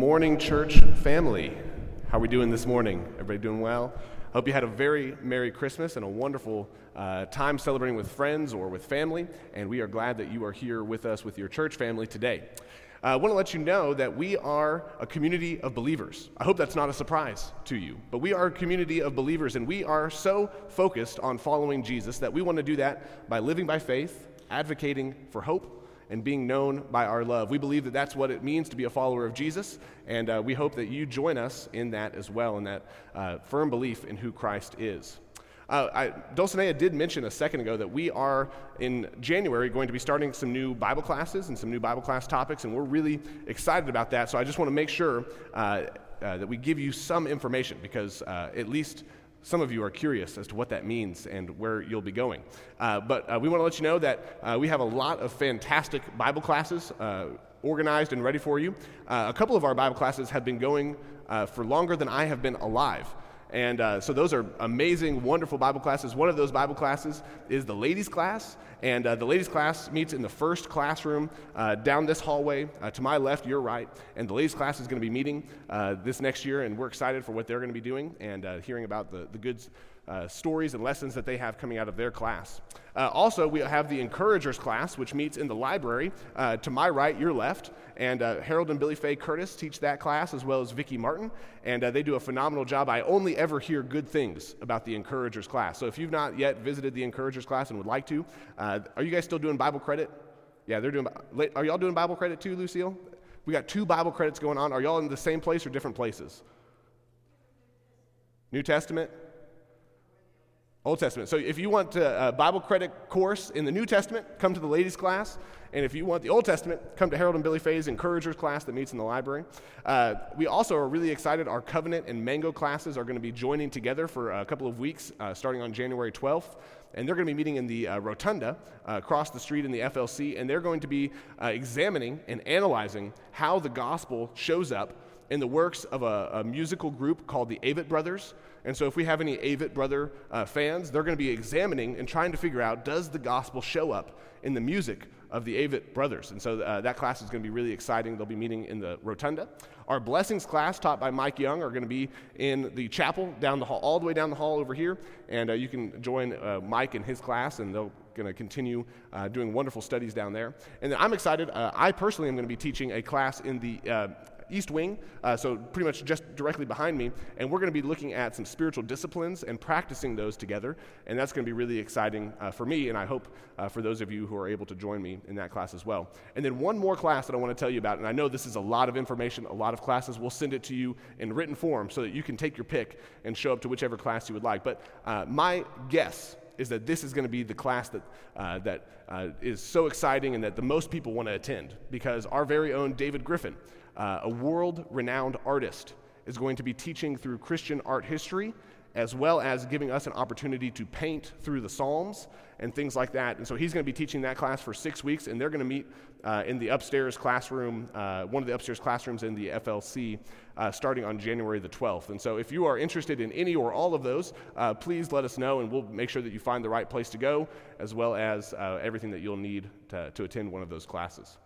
morning, church family. How are we doing this morning? Everybody doing well? Hope you had a very Merry Christmas and a wonderful uh, time celebrating with friends or with family, and we are glad that you are here with us with your church family today. Uh, I want to let you know that we are a community of believers. I hope that's not a surprise to you, but we are a community of believers, and we are so focused on following Jesus that we want to do that by living by faith, advocating for hope, and being known by our love. We believe that that's what it means to be a follower of Jesus, and uh, we hope that you join us in that as well, in that uh, firm belief in who Christ is. Uh, I, Dulcinea did mention a second ago that we are in January going to be starting some new Bible classes and some new Bible class topics, and we're really excited about that. So I just want to make sure uh, uh, that we give you some information because uh, at least some of you are curious as to what that means and where you'll be going. Uh, but uh, we want to let you know that uh, we have a lot of fantastic Bible classes uh, organized and ready for you. Uh, a couple of our Bible classes have been going uh, for longer than I have been alive. And uh, so those are amazing, wonderful Bible classes. One of those Bible classes is the ladies' class. And uh, the ladies' class meets in the first classroom uh, down this hallway. Uh, to my left, your right. And the ladies' class is going to be meeting uh, this next year. And we're excited for what they're going to be doing and uh, hearing about the, the good uh, stories and lessons that they have coming out of their class. Uh, also, we have the Encouragers class, which meets in the library uh, to my right, your left. And uh, Harold and Billy Faye Curtis teach that class, as well as Vicki Martin. And uh, they do a phenomenal job. I only ever hear good things about the Encouragers class. So if you've not yet visited the Encouragers class and would like to, are you guys still doing Bible credit? Yeah, they're doing. Are y'all doing Bible credit too, Lucille? We got two Bible credits going on. Are y'all in the same place or different places? New Testament? Old Testament. So if you want a Bible credit course in the New Testament, come to the ladies' class. And if you want the Old Testament, come to Harold and Billy Faye's Encouragers class that meets in the library. Uh, we also are really excited. Our Covenant and Mango classes are going to be joining together for a couple of weeks, uh, starting on January 12th. And they're going to be meeting in the uh, Rotunda uh, across the street in the FLC. And they're going to be uh, examining and analyzing how the gospel shows up in the works of a, a musical group called the Avett Brothers. And so, if we have any Avett Brother uh, fans, they're going to be examining and trying to figure out does the gospel show up in the music of the Avett Brothers? And so, uh, that class is going to be really exciting. They'll be meeting in the Rotunda. Our blessings class, taught by Mike Young, are going to be in the chapel down the hall, all the way down the hall over here. And uh, you can join uh, Mike and his class, and they'll going to continue uh, doing wonderful studies down there. And then I'm excited. Uh, I personally am going to be teaching a class in the uh, East Wing, uh, so pretty much just directly behind me. And we're going to be looking at some spiritual disciplines and practicing those together. And that's going to be really exciting uh, for me, and I hope uh, for those of you who are able to join me in that class as well. And then one more class that I want to tell you about, and I know this is a lot of information, a lot of classes. We'll send it to you in written form so that you can take your pick and show up to whichever class you would like. But uh, my guess is that this is going to be the class that, uh, that uh, is so exciting and that the most people want to attend because our very own David Griffin uh, a world renowned artist, is going to be teaching through Christian art history as well as giving us an opportunity to paint through the Psalms and things like that. And so he's going to be teaching that class for six weeks, and they're going to meet uh, in the upstairs classroom, uh, one of the upstairs classrooms in the FLC, uh, starting on January the 12th. And so if you are interested in any or all of those, uh, please let us know, and we'll make sure that you find the right place to go, as well as uh, everything that you'll need to, to attend one of those classes.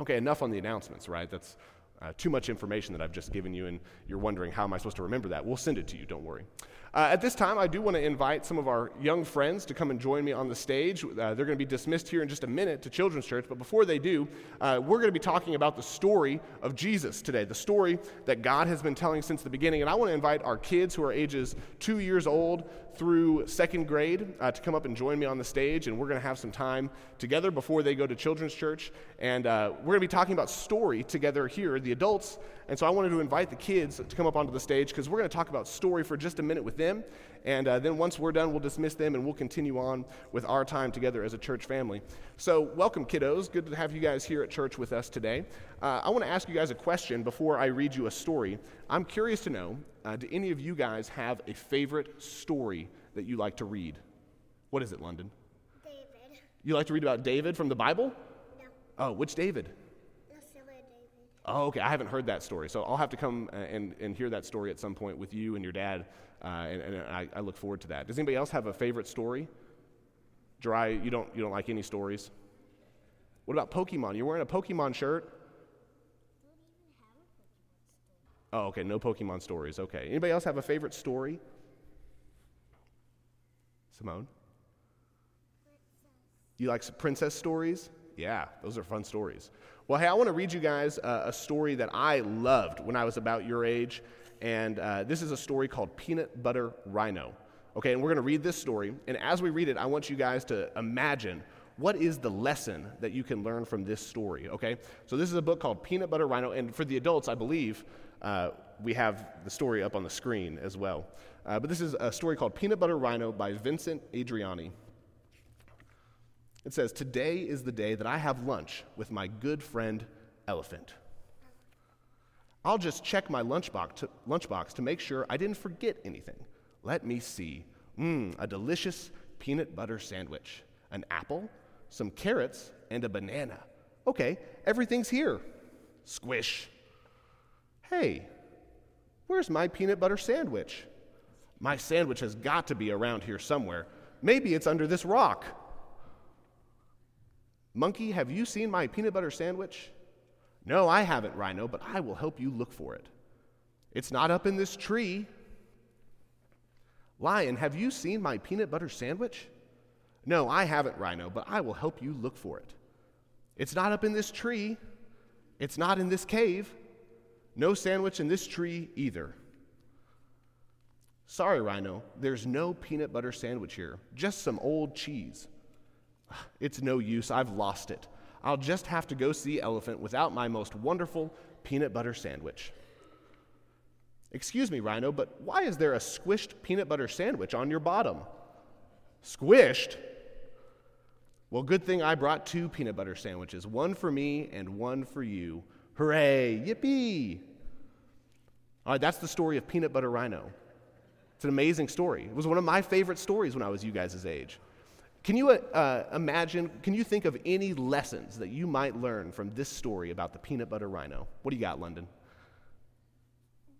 Okay, enough on the announcements, right? That's uh, too much information that I've just given you, and you're wondering, how am I supposed to remember that? We'll send it to you, don't worry. Uh, at this time, I do want to invite some of our young friends to come and join me on the stage. Uh, they're going to be dismissed here in just a minute to Children's Church, but before they do, uh, we're going to be talking about the story of Jesus today, the story that God has been telling since the beginning. And I want to invite our kids who are ages two years old through second grade uh, to come up and join me on the stage, and we're going to have some time together before they go to Children's Church. And uh, we're going to be talking about story together here, the adults. And so I wanted to invite the kids to come up onto the stage because we're going to talk about story for just a minute with them. And uh, then once we're done, we'll dismiss them and we'll continue on with our time together as a church family. So, welcome, kiddos. Good to have you guys here at church with us today. Uh, I want to ask you guys a question before I read you a story. I'm curious to know uh, do any of you guys have a favorite story that you like to read? What is it, London? David. You like to read about David from the Bible? No. Oh, which David? David. Oh, okay. I haven't heard that story. So I'll have to come uh, and, and hear that story at some point with you and your dad. Uh, and, and I, I, look forward to that. Does anybody else have a favorite story? Dry, you don't, you don't like any stories? What about Pokemon? You're wearing a Pokemon shirt? Oh, okay, no Pokemon stories. Okay. Anybody else have a favorite story? Simone? You like princess stories? Yeah, those are fun stories. Well, hey, I want to read you guys uh, a story that I loved when I was about your age. And uh, this is a story called Peanut Butter Rhino. Okay, and we're going to read this story. And as we read it, I want you guys to imagine what is the lesson that you can learn from this story, okay? So this is a book called Peanut Butter Rhino. And for the adults, I believe uh, we have the story up on the screen as well. Uh, but this is a story called Peanut Butter Rhino by Vincent Andriani. It says, Today is the day that I have lunch with my good friend Elephant. I'll just check my lunchbox to, lunchbox to make sure I didn't forget anything. Let me see. Mmm, a delicious peanut butter sandwich, an apple, some carrots, and a banana. Okay, everything's here. Squish. Hey, where's my peanut butter sandwich? My sandwich has got to be around here somewhere. Maybe it's under this rock. Monkey, have you seen my peanut butter sandwich? No, I haven't, Rhino, but I will help you look for it. It's not up in this tree. Lion, have you seen my peanut butter sandwich? No, I haven't, Rhino, but I will help you look for it. It's not up in this tree. It's not in this cave. No sandwich in this tree either. Sorry, Rhino, there's no peanut butter sandwich here, just some old cheese. It's no use, I've lost it. I'll just have to go see Elephant without my most wonderful peanut butter sandwich. Excuse me, Rhino, but why is there a squished peanut butter sandwich on your bottom? Squished? Well, good thing I brought two peanut butter sandwiches, one for me and one for you. Hooray! Yippee! All right, that's the story of Peanut Butter Rhino. It's an amazing story. It was one of my favorite stories when I was you guys' age. Can you uh, imagine, can you think of any lessons that you might learn from this story about the peanut butter rhino? What do you got, London?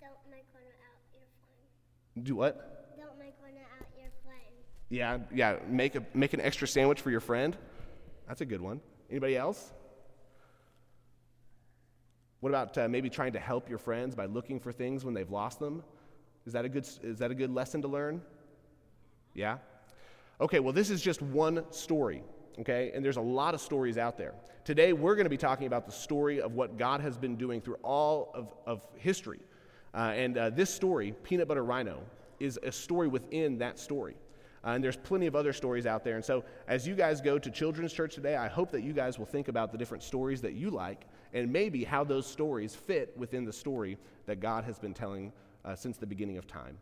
Don't make one out your friend. Do what? Don't make one out your friend. Yeah, yeah, make, a, make an extra sandwich for your friend. That's a good one. Anybody else? What about uh, maybe trying to help your friends by looking for things when they've lost them? Is that a good, is that a good lesson to learn? Yeah? Okay, well, this is just one story, okay? And there's a lot of stories out there. Today, we're going to be talking about the story of what God has been doing through all of, of history. Uh, and uh, this story, Peanut Butter Rhino, is a story within that story. Uh, and there's plenty of other stories out there. And so, as you guys go to children's church today, I hope that you guys will think about the different stories that you like and maybe how those stories fit within the story that God has been telling uh, since the beginning of time.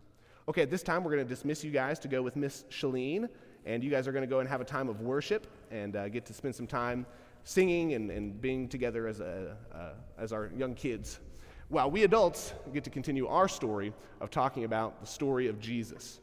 Okay, at this time, we're going to dismiss you guys to go with Miss Shalene and you guys are going to go and have a time of worship and uh, get to spend some time singing and, and being together as, a, uh, as our young kids. While we adults get to continue our story of talking about the story of Jesus.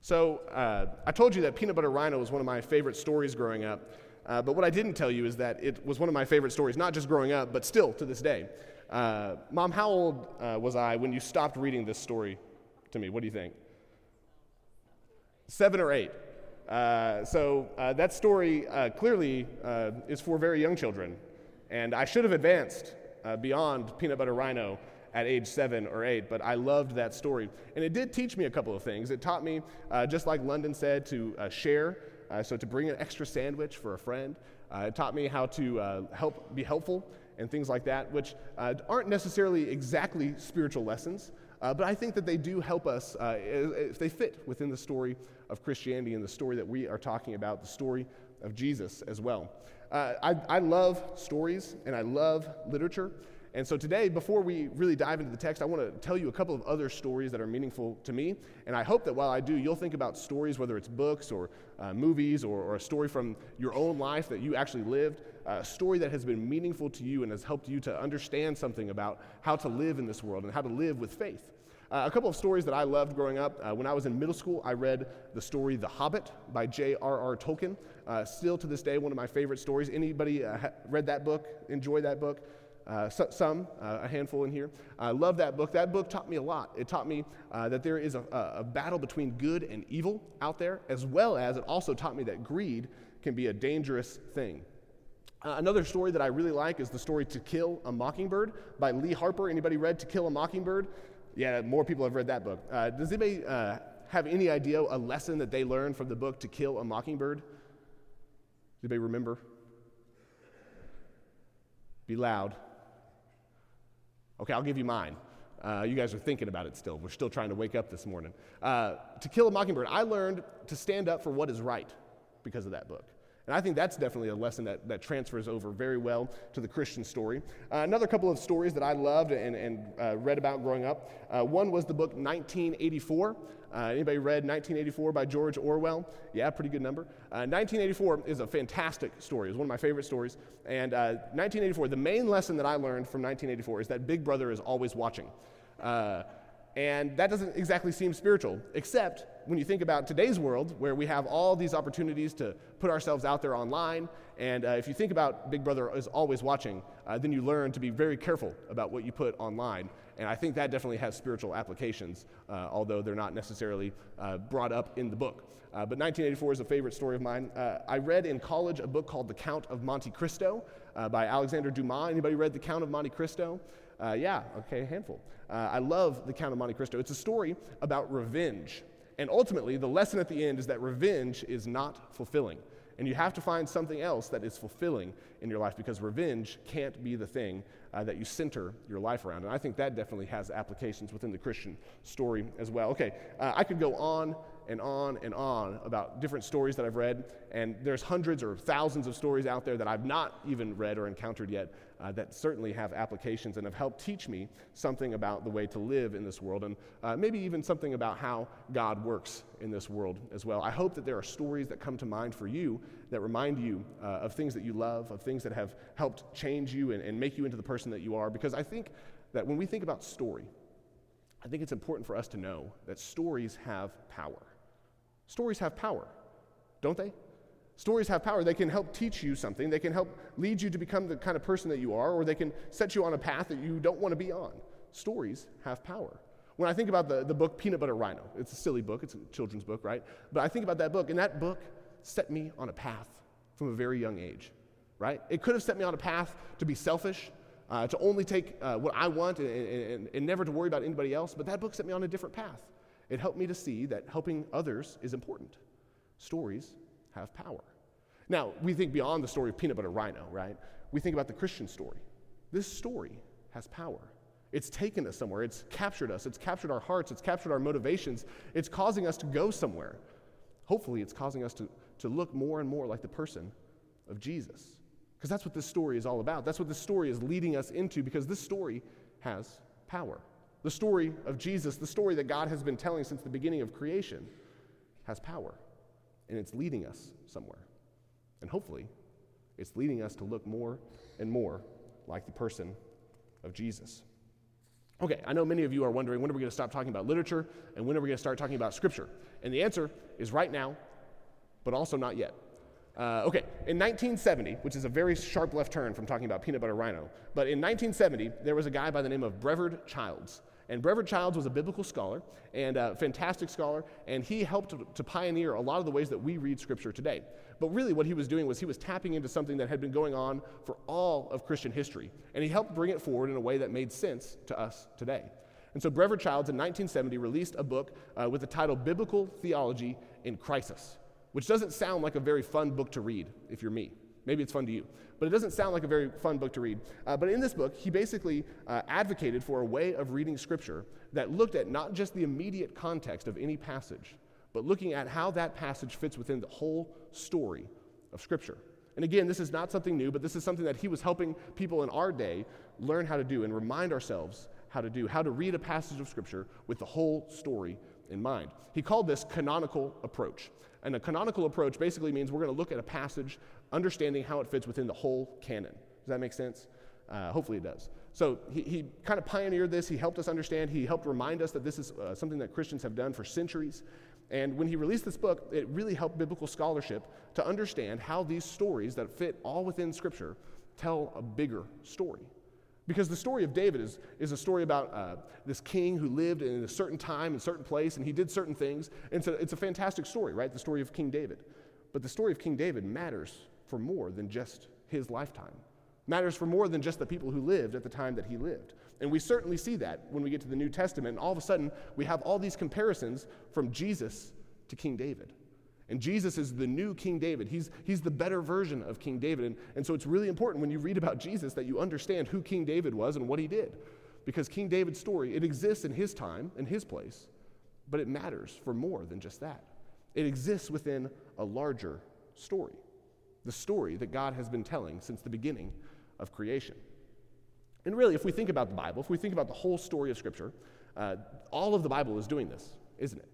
So, uh, I told you that Peanut Butter Rhino was one of my favorite stories growing up. Uh, but what I didn't tell you is that it was one of my favorite stories, not just growing up, but still to this day. Uh, Mom, how old uh, was I when you stopped reading this story to me? What do you think? Seven or eight. Uh, so uh, that story uh, clearly uh, is for very young children. And I should have advanced uh, beyond Peanut Butter Rhino at age seven or eight, but I loved that story. And it did teach me a couple of things. It taught me, uh, just like London said, to share, so to bring an extra sandwich for a friend. it taught me how to help be helpful and things like that, which aren't necessarily exactly spiritual lessons. Uh, but I think that they do help us uh, if they fit within the story of Christianity and the story that we are talking about, the story of Jesus as well. Uh, I, I love stories and I love literature. And so today, before we really dive into the text, I want to tell you a couple of other stories that are meaningful to me. And I hope that while I do, you'll think about stories, whether it's books or uh, movies or, or, a story from your own life that you actually lived, a story that has been meaningful to you and has helped you to understand something about how to live in this world and how to live with faith. Uh, a couple of stories that I loved growing up. Uh, when I was in middle school, I read the story The Hobbit by J.R.R. Tolkien. Uh, still to this day, one of my favorite stories. Anybody uh, ha- read that book? Enjoy that book? Uh, so, some, uh, a handful in here. I love that book. That book taught me a lot. It taught me that there is a, a battle between good and evil out there, as well as it also taught me that greed can be a dangerous thing. Uh, another story that I really like is the story To Kill a Mockingbird by Lee Harper. Anybody read To Kill a Mockingbird? Yeah, more people have read that book. Uh, does anybody uh, have any idea a lesson that they learned from the book To Kill a Mockingbird? Anybody remember? Be loud. Okay, I'll give you mine. Uh, you guys are thinking about it still. We're still trying to wake up this morning. Uh, to Kill a Mockingbird, I learned to stand up for what is right because of that book. And I think that's definitely a lesson that, that transfers over very well to the Christian story. Uh, another couple of stories that I loved and, and uh, read about growing up. Uh, one was the book 1984. Uh, anybody read 1984 by George Orwell? Yeah, pretty good number. 1984 uh, is a fantastic story. It's one of my favorite stories. And 1984, uh, the main lesson that I learned from 1984 is that Big Brother is always watching. And that doesn't exactly seem spiritual, except when you think about today's world where we have all these opportunities to put ourselves out there online. And uh, if you think about Big Brother is always watching, uh, then you learn to be very careful about what you put online. And I think that definitely has spiritual applications, uh, although they're not necessarily uh, brought up in the book. Uh, but 1984 is a favorite story of mine. Uh, I read in college a book called The Count of Monte Cristo by Alexander Dumas. Anybody read The Count of Monte Cristo? yeah, okay, a handful. I love The Count of Monte Cristo. It's a story about revenge. And ultimately, the lesson at the end is that revenge is not fulfilling. And you have to find something else that is fulfilling in your life because revenge can't be the thing uh, that you center your life around. And I think that definitely has applications within the Christian story as well. Okay, uh, I could go on and on and on about different stories that I've read, and there's hundreds or thousands of stories out there that I've not even read or encountered yet uh, that certainly have applications and have helped teach me something about the way to live in this world, and uh, maybe even something about how God works in this world as well. I hope that there are stories that come to mind for you that remind you uh, of things that you love, of things that have helped change you and, and make you into the person that you are, because I think that when we think about story, I think it's important for us to know that stories have power. Stories have power, don't they? Stories have power. They can help teach you something. They can help lead you to become the kind of person that you are, or they can set you on a path that you don't want to be on. Stories have power. When I think about the, the book Peanut Butter Rhino, it's a silly book, it's a children's book, right? But I think about that book, and that book set me on a path from a very young age, right? It could have set me on a path to be selfish, uh, to only take uh, what I want and, and, and never to worry about anybody else, but that book set me on a different path. It helped me to see that helping others is important. Stories have power. Now, we think beyond the story of Peanut Butter Rhino, right? We think about the Christian story. This story has power. It's taken us somewhere. It's captured us. It's captured our hearts. It's captured our motivations. It's causing us to go somewhere. Hopefully, it's causing us to, to look more and more like the person of Jesus. Because that's what this story is all about. That's what this story is leading us into, because this story has power. The story of Jesus, the story that God has been telling since the beginning of creation, has power. And it's leading us somewhere. And hopefully, it's leading us to look more and more like the person of Jesus. Okay, I know many of you are wondering when are we going to stop talking about literature and when are we going to start talking about scripture? And the answer is right now, but also not yet. Uh, okay, in 1970, which is a very sharp left turn from talking about peanut butter rhino, but in 1970, there was a guy by the name of Brevard Childs. And Brevard Childs was a biblical scholar and a fantastic scholar, and he helped to, pioneer a lot of the ways that we read Scripture today. But really, what he was doing was he was tapping into something that had been going on for all of Christian history, and he helped bring it forward in a way that made sense to us today. And so, Brevard Childs in 1970 released a book uh, with the title Biblical Theology in Crisis, which doesn't sound like a very fun book to read if you're me. Maybe it's fun to you. But it doesn't sound like a very fun book to read. Uh, but in this book, he basically uh, advocated for a way of reading Scripture that looked at not just the immediate context of any passage, but looking at how that passage fits within the whole story of Scripture. And again, this is not something new, but this is something that he was helping people in our day learn how to do and remind ourselves how to do, how to read a passage of Scripture with the whole story in mind. He called this canonical approach. And a canonical approach basically means we're going to look at a passage, understanding how it fits within the whole canon. Does that make sense? Uh, hopefully it does. So he, he kind of pioneered this. He helped us understand. He helped remind us that this is uh, something that Christians have done for centuries. And when he released this book, it really helped biblical scholarship to understand how these stories that fit all within Scripture tell a bigger story. Because the story of David is, is a story about uh, this king who lived in a certain time and certain place, and he did certain things. And so it's a fantastic story, right? The story of King David. But the story of King David matters for more than just his lifetime. Matters for more than just the people who lived at the time that he lived. And we certainly see that when we get to the New Testament. And all of a sudden, we have all these comparisons from Jesus to King David. And Jesus is the new King David. He's, he's the better version of King David. And, and so it's really important when you read about Jesus that you understand who King David was and what he did. Because King David's story, it exists in his time, in his place, but it matters for more than just that. It exists within a larger story, the story that God has been telling since the beginning of creation. And really, if we think about the Bible, if we think about the whole story of Scripture, uh, all of the Bible is doing this, isn't it?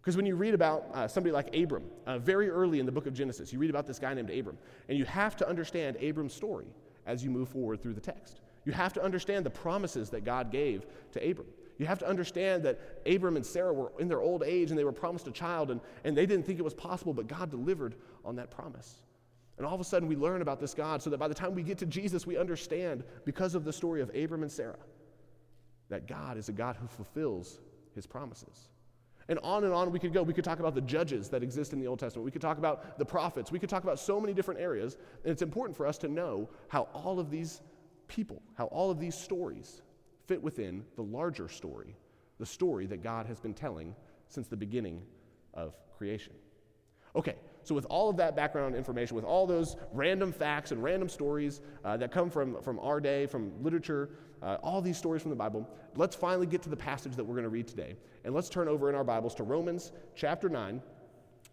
Because when you read about uh, somebody like Abram, uh, very early in the book of Genesis, you read about this guy named Abram, and you have to understand Abram's story as you move forward through the text. You have to understand the promises that God gave to Abram. You have to understand that Abram and Sarah were in their old age and they were promised a child, and, and they didn't think it was possible, but God delivered on that promise. And all of a sudden, we learn about this God so that by the time we get to Jesus, we understand, because of the story of Abram and Sarah, that God is a God who fulfills his promises. And on and on we could go. We could talk about the judges that exist in the Old Testament. We could talk about the prophets. We could talk about so many different areas. And it's important for us to know how all of these people, how all of these stories fit within the larger story, the story that God has been telling since the beginning of creation. Okay, so with all of that background information, with all those random facts and random stories uh, that come from, from our day, from literature, uh, all these stories from the Bible, let's finally get to the passage that we're going to read today. And let's turn over in our Bibles to Romans chapter 9.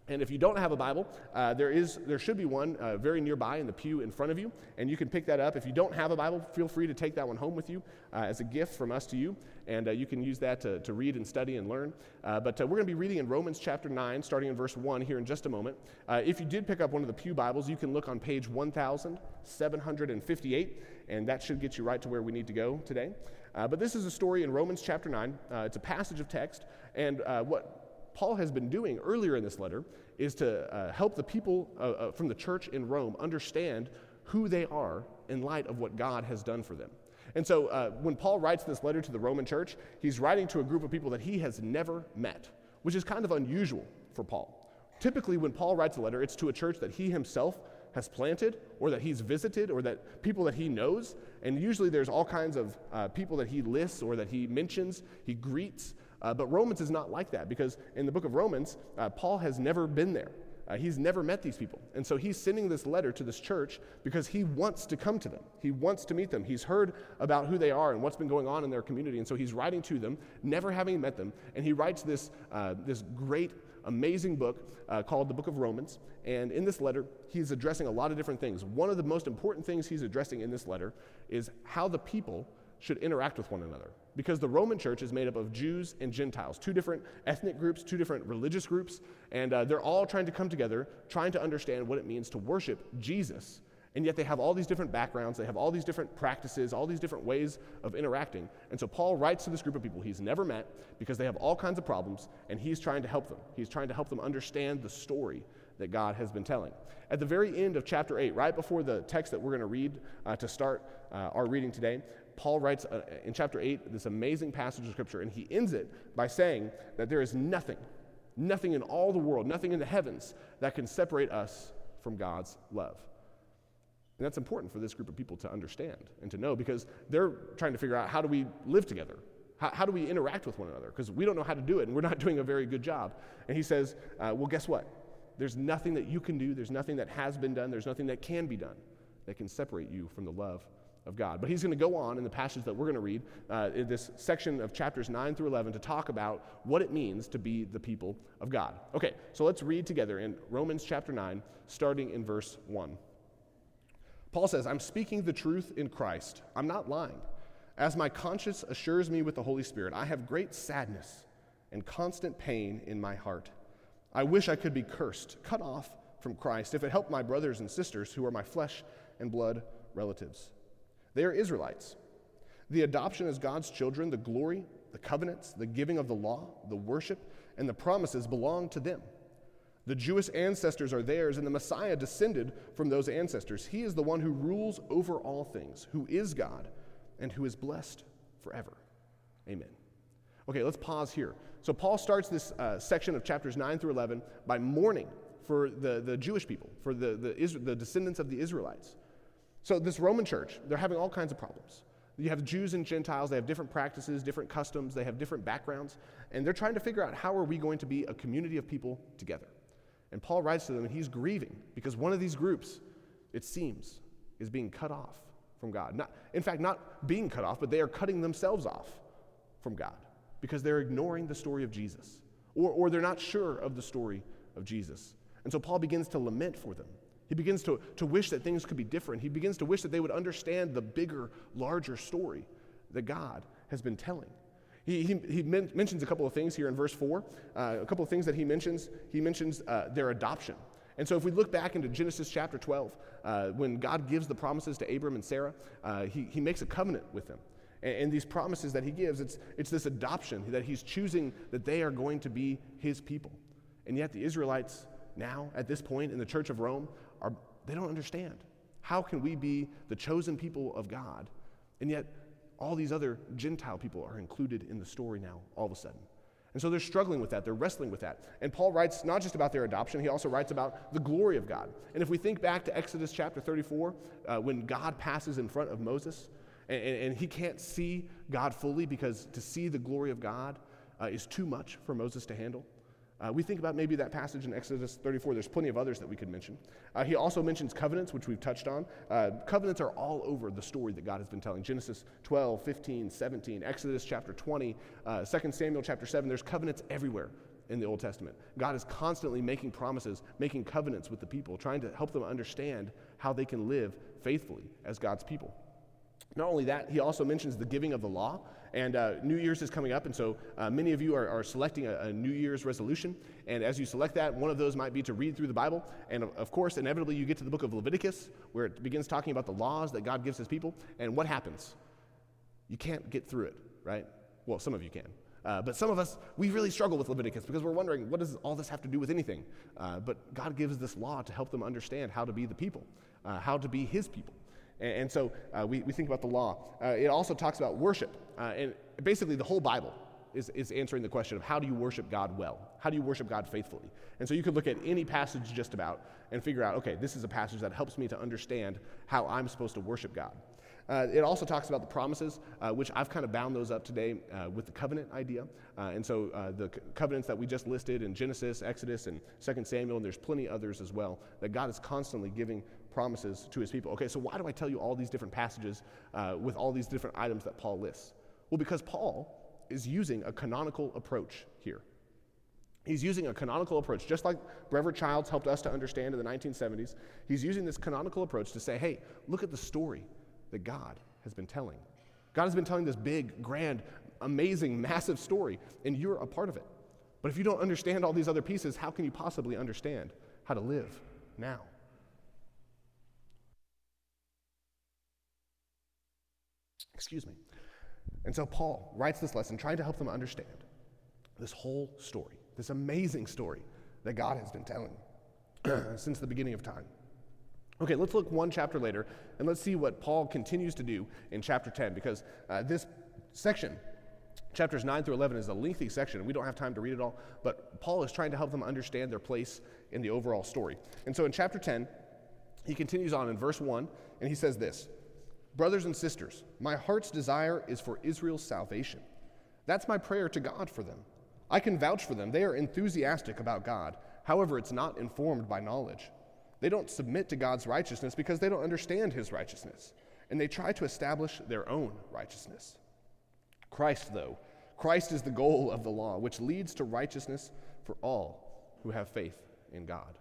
And if you don't have a Bible, uh, there, is, there should be one uh, very nearby in the pew in front of you, and you can pick that up. If you don't have a Bible, feel free to take that one home with you uh, as a gift from us to you, and uh, you can use that to, to read and study and learn. Uh, but uh, we're going to be reading in Romans chapter 9, starting in verse 1 here in just a moment. if you did pick up one of the pew Bibles, you can look on page 1758, and that should get you right to where we need to go today. but this is a story in Romans chapter 9. it's a passage of text, and what Paul has been doing earlier in this letter is to uh, help the people uh, uh, from the church in Rome understand who they are in light of what God has done for them. And so uh, when Paul writes this letter to the Roman church, he's writing to a group of people that he has never met, which is kind of unusual for Paul. Typically, when Paul writes a letter, it's to a church that he himself has planted or that he's visited or that people that he knows. And usually there's all kinds of uh, people that he lists or that he mentions, he greets. Uh, but Romans is not like that because in the book of Romans, uh, Paul has never been there. Uh, he's never met these people. And so he's sending this letter to this church because he wants to come to them. He wants to meet them. He's heard about who they are and what's been going on in their community. And so he's writing to them, never having met them. And he writes this, uh, this great, amazing book uh, called the Book of Romans. And in this letter, he's addressing a lot of different things. One of the most important things he's addressing in this letter is how the people should interact with one another. Because the Roman church is made up of Jews and Gentiles, two different ethnic groups, two different religious groups, and uh, they're all trying to come together, trying to understand what it means to worship Jesus. And yet they have all these different backgrounds, they have all these different practices, all these different ways of interacting. And so Paul writes to this group of people he's never met because they have all kinds of problems, and he's trying to help them. He's trying to help them understand the story that God has been telling. At the very end of chapter 8, right before the text that we're going to read uh, to start uh, our reading today, Paul writes uh, in chapter 8 this amazing passage of scripture, and he ends it by saying that there is nothing, nothing in all the world, nothing in the heavens that can separate us from God's love. And that's important for this group of people to understand and to know because they're trying to figure out how do we live together? How, how do we interact with one another? Because we don't know how to do it and we're not doing a very good job. And he says, uh, well, guess what? There's nothing that you can do, there's nothing that has been done, there's nothing that can be done that can separate you from the love of God. But he's going to go on in the passage that we're going to read, uh, in this section of chapters 9 through 11, to talk about what it means to be the people of God. Okay, so let's read together in Romans chapter 9, starting in verse 1. Paul says, I'm speaking the truth in Christ. I'm not lying. As my conscience assures me with the Holy Spirit, I have great sadness and constant pain in my heart. I wish I could be cursed, cut off from Christ, if it helped my brothers and sisters who are my flesh and blood relatives. They are Israelites. The adoption as God's children, the glory, the covenants, the giving of the law, the worship, and the promises belong to them. The Jewish ancestors are theirs, and the Messiah descended from those ancestors. He is the one who rules over all things, who is God, and who is blessed forever. Amen. Okay, let's pause here. So, Paul starts this uh, section of chapters 9 through 11 by mourning for the, the Jewish people, for the, the, the descendants of the Israelites. So, this Roman church, they're having all kinds of problems. You have Jews and Gentiles, they have different practices, different customs, they have different backgrounds, and they're trying to figure out how are we going to be a community of people together. And Paul writes to them, and he's grieving because one of these groups, it seems, is being cut off from God. Not, in fact, not being cut off, but they are cutting themselves off from God because they're ignoring the story of Jesus, or, or they're not sure of the story of Jesus. And so Paul begins to lament for them. He begins to, to wish that things could be different. He begins to wish that they would understand the bigger, larger story that God has been telling. He, he, he men- mentions a couple of things here in verse 4. Uh, a couple of things that he mentions. He mentions uh, their adoption. And so, if we look back into Genesis chapter 12, uh, when God gives the promises to Abram and Sarah, uh, he, he makes a covenant with them. And, and, these promises that he gives, it's, it's this adoption that he's choosing that they are going to be his people. And yet, the Israelites, now at this point in the church of Rome, are, they don't understand. How can we be the chosen people of God? And yet, all these other Gentile people are included in the story now, all of a sudden. And so they're struggling with that. They're wrestling with that. And Paul writes not just about their adoption, he also writes about the glory of God. And if we think back to Exodus chapter 34, uh, when God passes in front of Moses, and, and, he can't see God fully because to see the glory of God uh, is too much for Moses to handle. Uh, we think about maybe that passage in Exodus 34. There's plenty of others that we could mention. Uh, he also mentions covenants, which we've touched on. Uh, covenants are all over the story that God has been telling Genesis 12, 15, 17, Exodus chapter 20, uh, 2 Samuel chapter 7. There's covenants everywhere in the Old Testament. God is constantly making promises, making covenants with the people, trying to help them understand how they can live faithfully as God's people. Not only that, he also mentions the giving of the law. And uh, New Year's is coming up, and so uh, many of you are, are selecting a, a, New Year's resolution. And as you select that, one of those might be to read through the Bible. And of course, inevitably, you get to the book of Leviticus, where it begins talking about the laws that God gives his people. And what happens? You can't get through it, right? Well, some of you can. Uh, but some of us, we really struggle with Leviticus because we're wondering, what does all this have to do with anything? Uh, but God gives this law to help them understand how to be the people, uh, how to be his people. And, and so uh, we, we think about the law. Uh, it also talks about worship. Uh, and basically, the whole Bible is, is answering the question of how do you worship God well? How do you worship God faithfully? And so you could look at any passage just about and figure out, okay, this is a passage that helps me to understand how I'm supposed to worship God. Uh, it also talks about the promises, uh, which I've kind of bound those up today uh, with the covenant idea. Uh, and so uh, the covenants that we just listed in Genesis, Exodus, and 2 Samuel, and there's plenty others as well, that God is constantly giving promises to his people. Okay, so why do I tell you all these different passages uh, with all these different items that Paul lists? Well, because Paul is using a canonical approach here. He's using a canonical approach, just like Brevard Childs helped us to understand in the 1970s. He's using this canonical approach to say, hey, look at the story that God has been telling. God has been telling this big, grand, amazing, massive story, and you're a part of it. But if you don't understand all these other pieces, how can you possibly understand how to live now? Excuse me. And so Paul writes this lesson trying to help them understand this whole story, this amazing story that God has been telling since the beginning of time. Okay, let's look one chapter later and let's see what Paul continues to do in chapter 10 because uh, this section, chapters 9 through 11, is a lengthy section. We don't have time to read it all, but Paul is trying to help them understand their place in the overall story. And so in chapter 10, he continues on in verse 1 and he says this Brothers and sisters, my heart's desire is for Israel's salvation. That's my prayer to God for them. I can vouch for them. They are enthusiastic about God. However, it's not informed by knowledge. They don't submit to God's righteousness because they don't understand his righteousness, and they try to establish their own righteousness. Christ, though, Christ is the goal of the law, which leads to righteousness for all who have faith in God.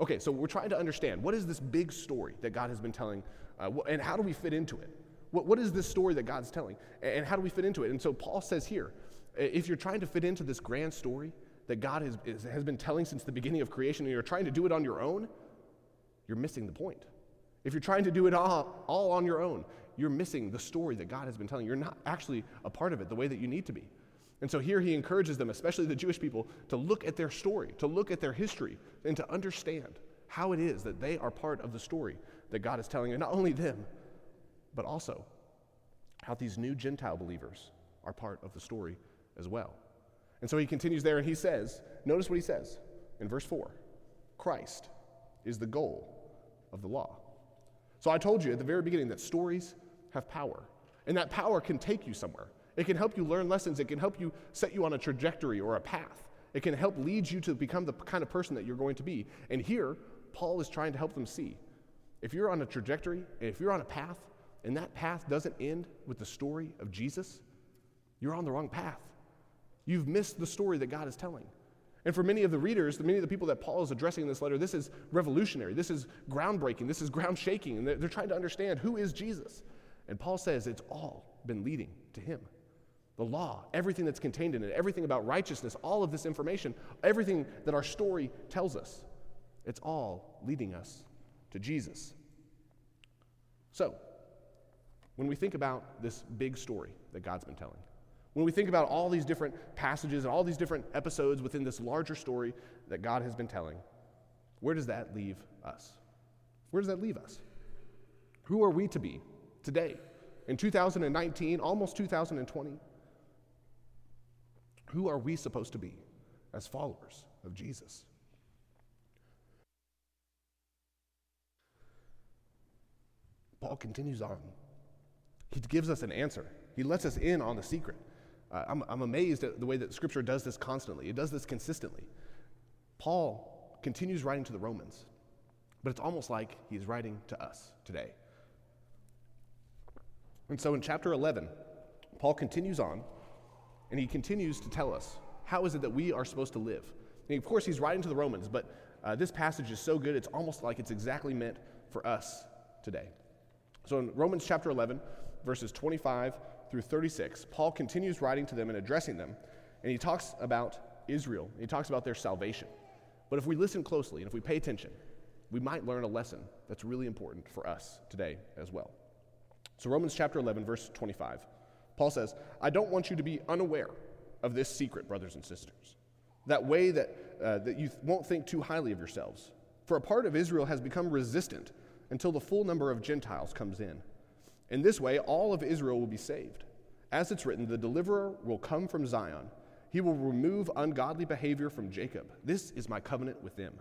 Okay, so we're trying to understand what is this big story that God has been telling uh, and how do we fit into it? What, what is this story that God's telling? And how do we fit into it? And so Paul says here if you're trying to fit into this grand story that God has, is, has been telling since the beginning of creation and you're trying to do it on your own, you're missing the point. If you're trying to do it all, all on your own, you're missing the story that God has been telling. You're not actually a part of it the way that you need to be. And so here he encourages them, especially the Jewish people, to look at their story, to look at their history, and to understand how it is that they are part of the story that God is telling, and not only them, but also how these new Gentile believers are part of the story as well. And so he continues there and he says, notice what he says in verse 4 Christ is the goal of the law. So I told you at the very beginning that stories have power, and that power can take you somewhere. It can help you learn lessons, it can help you set you on a trajectory or a path. It can help lead you to become the kind of person that you're going to be. And here, Paul is trying to help them see. If you're on a trajectory, and if you're on a path, and that path doesn't end with the story of Jesus, you're on the wrong path. You've missed the story that God is telling. And for many of the readers, many of the people that Paul is addressing in this letter, this is revolutionary. This is groundbreaking. This is ground shaking. And they're, they're trying to understand who is Jesus. And Paul says it's all been leading to him. The law, everything that's contained in it, everything about righteousness, all of this information, everything that our story tells us, it's all leading us to Jesus. So, when we think about this big story that God's been telling, when we think about all these different passages and all these different episodes within this larger story that God has been telling, where does that leave us? Where does that leave us? Who are we to be today, in 2019, almost 2020? Who are we supposed to be as followers of Jesus? Paul continues on. He gives us an answer. He lets us in on the secret. Uh, I'm, I'm amazed at the way that Scripture does this constantly. It does this consistently. Paul continues writing to the Romans, but it's almost like he's writing to us today. And so in chapter 11, Paul continues on, and he continues to tell us how is it that we are supposed to live. And of course, he's writing to the Romans, but uh, this passage is so good, it's almost like it's exactly meant for us today. So in Romans chapter 11, verses 25 through 36, Paul continues writing to them and addressing them, and he talks about Israel. He talks about their salvation. But if we listen closely and if we pay attention, we might learn a lesson that's really important for us today as well. So, Romans chapter 11, verse 25, Paul says, I don't want you to be unaware of this secret, brothers and sisters, that way that, uh, that you won't think too highly of yourselves. For a part of Israel has become resistant until the full number of Gentiles comes in. In this way, all of Israel will be saved. As it's written, the deliverer will come from Zion. He will remove ungodly behavior from Jacob. This is my covenant with them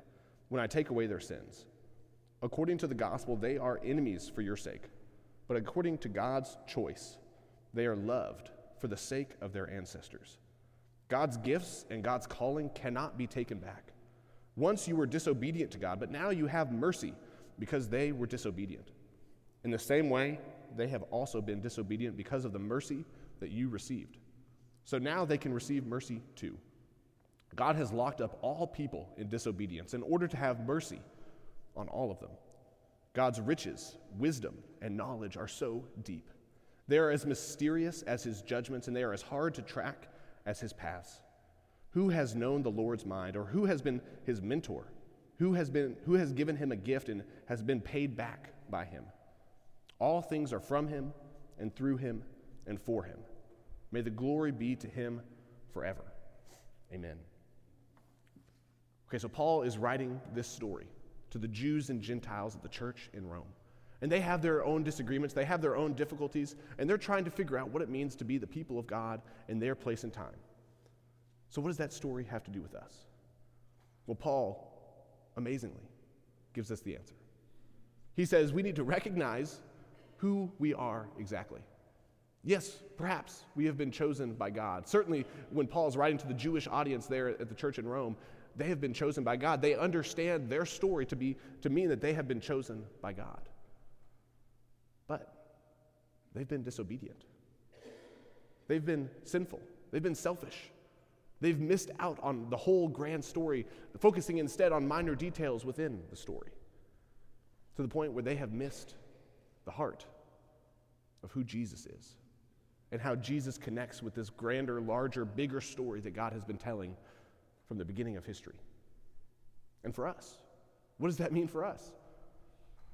when I take away their sins. According to the gospel, they are enemies for your sake, but according to God's choice, they are loved for the sake of their ancestors. God's gifts and God's calling cannot be taken back. Once you were disobedient to God, but now you have mercy because they were disobedient. In the same way, they have also been disobedient because of the mercy that you received. So now they can receive mercy too. God has locked up all people in disobedience in order to have mercy on all of them. God's riches, wisdom, and knowledge are so deep. They are as mysterious as his judgments, and they are as hard to track as his paths. Who has known the Lord's mind, or who has been his mentor? Who has, been, who has given him a gift and has been paid back by him? All things are from him and through him and for him. May the glory be to him forever. Amen. Okay, so Paul is writing this story to the Jews and Gentiles of the church in Rome. And they have their own disagreements, they have their own difficulties, and they're trying to figure out what it means to be the people of God in their place and time. So, what does that story have to do with us? Well, Paul amazingly, gives us the answer. He says we need to recognize who we are exactly. Yes, perhaps we have been chosen by God. Certainly, when Paul's writing to the Jewish audience there at the church in Rome, they have been chosen by God. They understand their story to, be, to mean that they have been chosen by God. But they've been disobedient, they've been sinful, they've been selfish, They've missed out on the whole grand story, focusing instead on minor details within the story, to the point where they have missed the heart of who Jesus is and how Jesus connects with this grander, larger, bigger story that God has been telling from the beginning of history. And for us, what does that mean for us?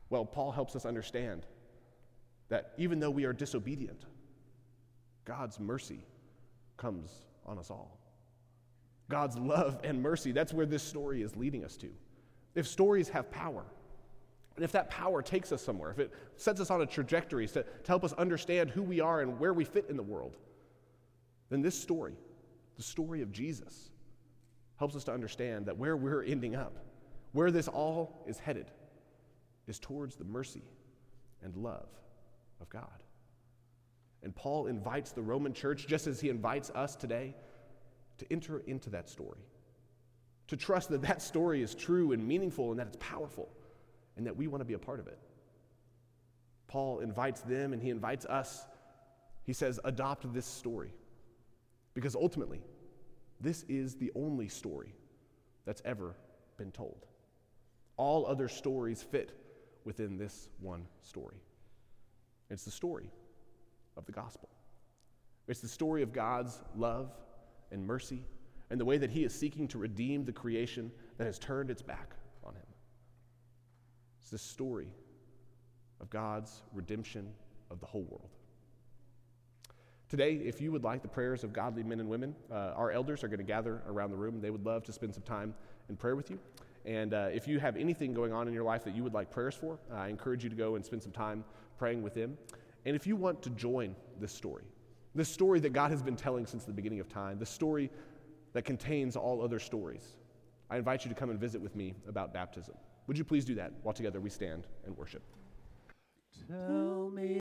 Well, Paul helps us understand that even though we are disobedient, God's mercy comes on us all. God's love and mercy. That's where this story is leading us to. If stories have power, and if that power takes us somewhere, if it sets us on a trajectory to, to help us understand who we are and where we fit in the world, then this story, the story of Jesus, helps us to understand that where we're ending up, where this all is headed, is towards the mercy and love of God. And Paul invites the Roman church, just as he invites us today, to enter into that story, to trust that that story is true and meaningful and that it's powerful and that we want to be a part of it. Paul invites them and he invites us. He says, adopt this story. Because ultimately, this is the only story that's ever been told. All other stories fit within this one story. It's the story of the gospel. It's the story of God's love and mercy and the way that He is seeking to redeem the creation that has turned its back on Him. It's the story of God's redemption of the whole world. Today, if you would like the prayers of godly men and women, uh, our elders are going to gather around the room. They would love to spend some time in prayer with you. And uh, if you have anything going on in your life that you would like prayers for, uh, I encourage you to go and spend some time praying with them. And if you want to join this story, this story that God has been telling since the beginning of time, the story that contains all other stories, I invite you to come and visit with me about baptism. Would you please do that while together we stand and worship? Tell me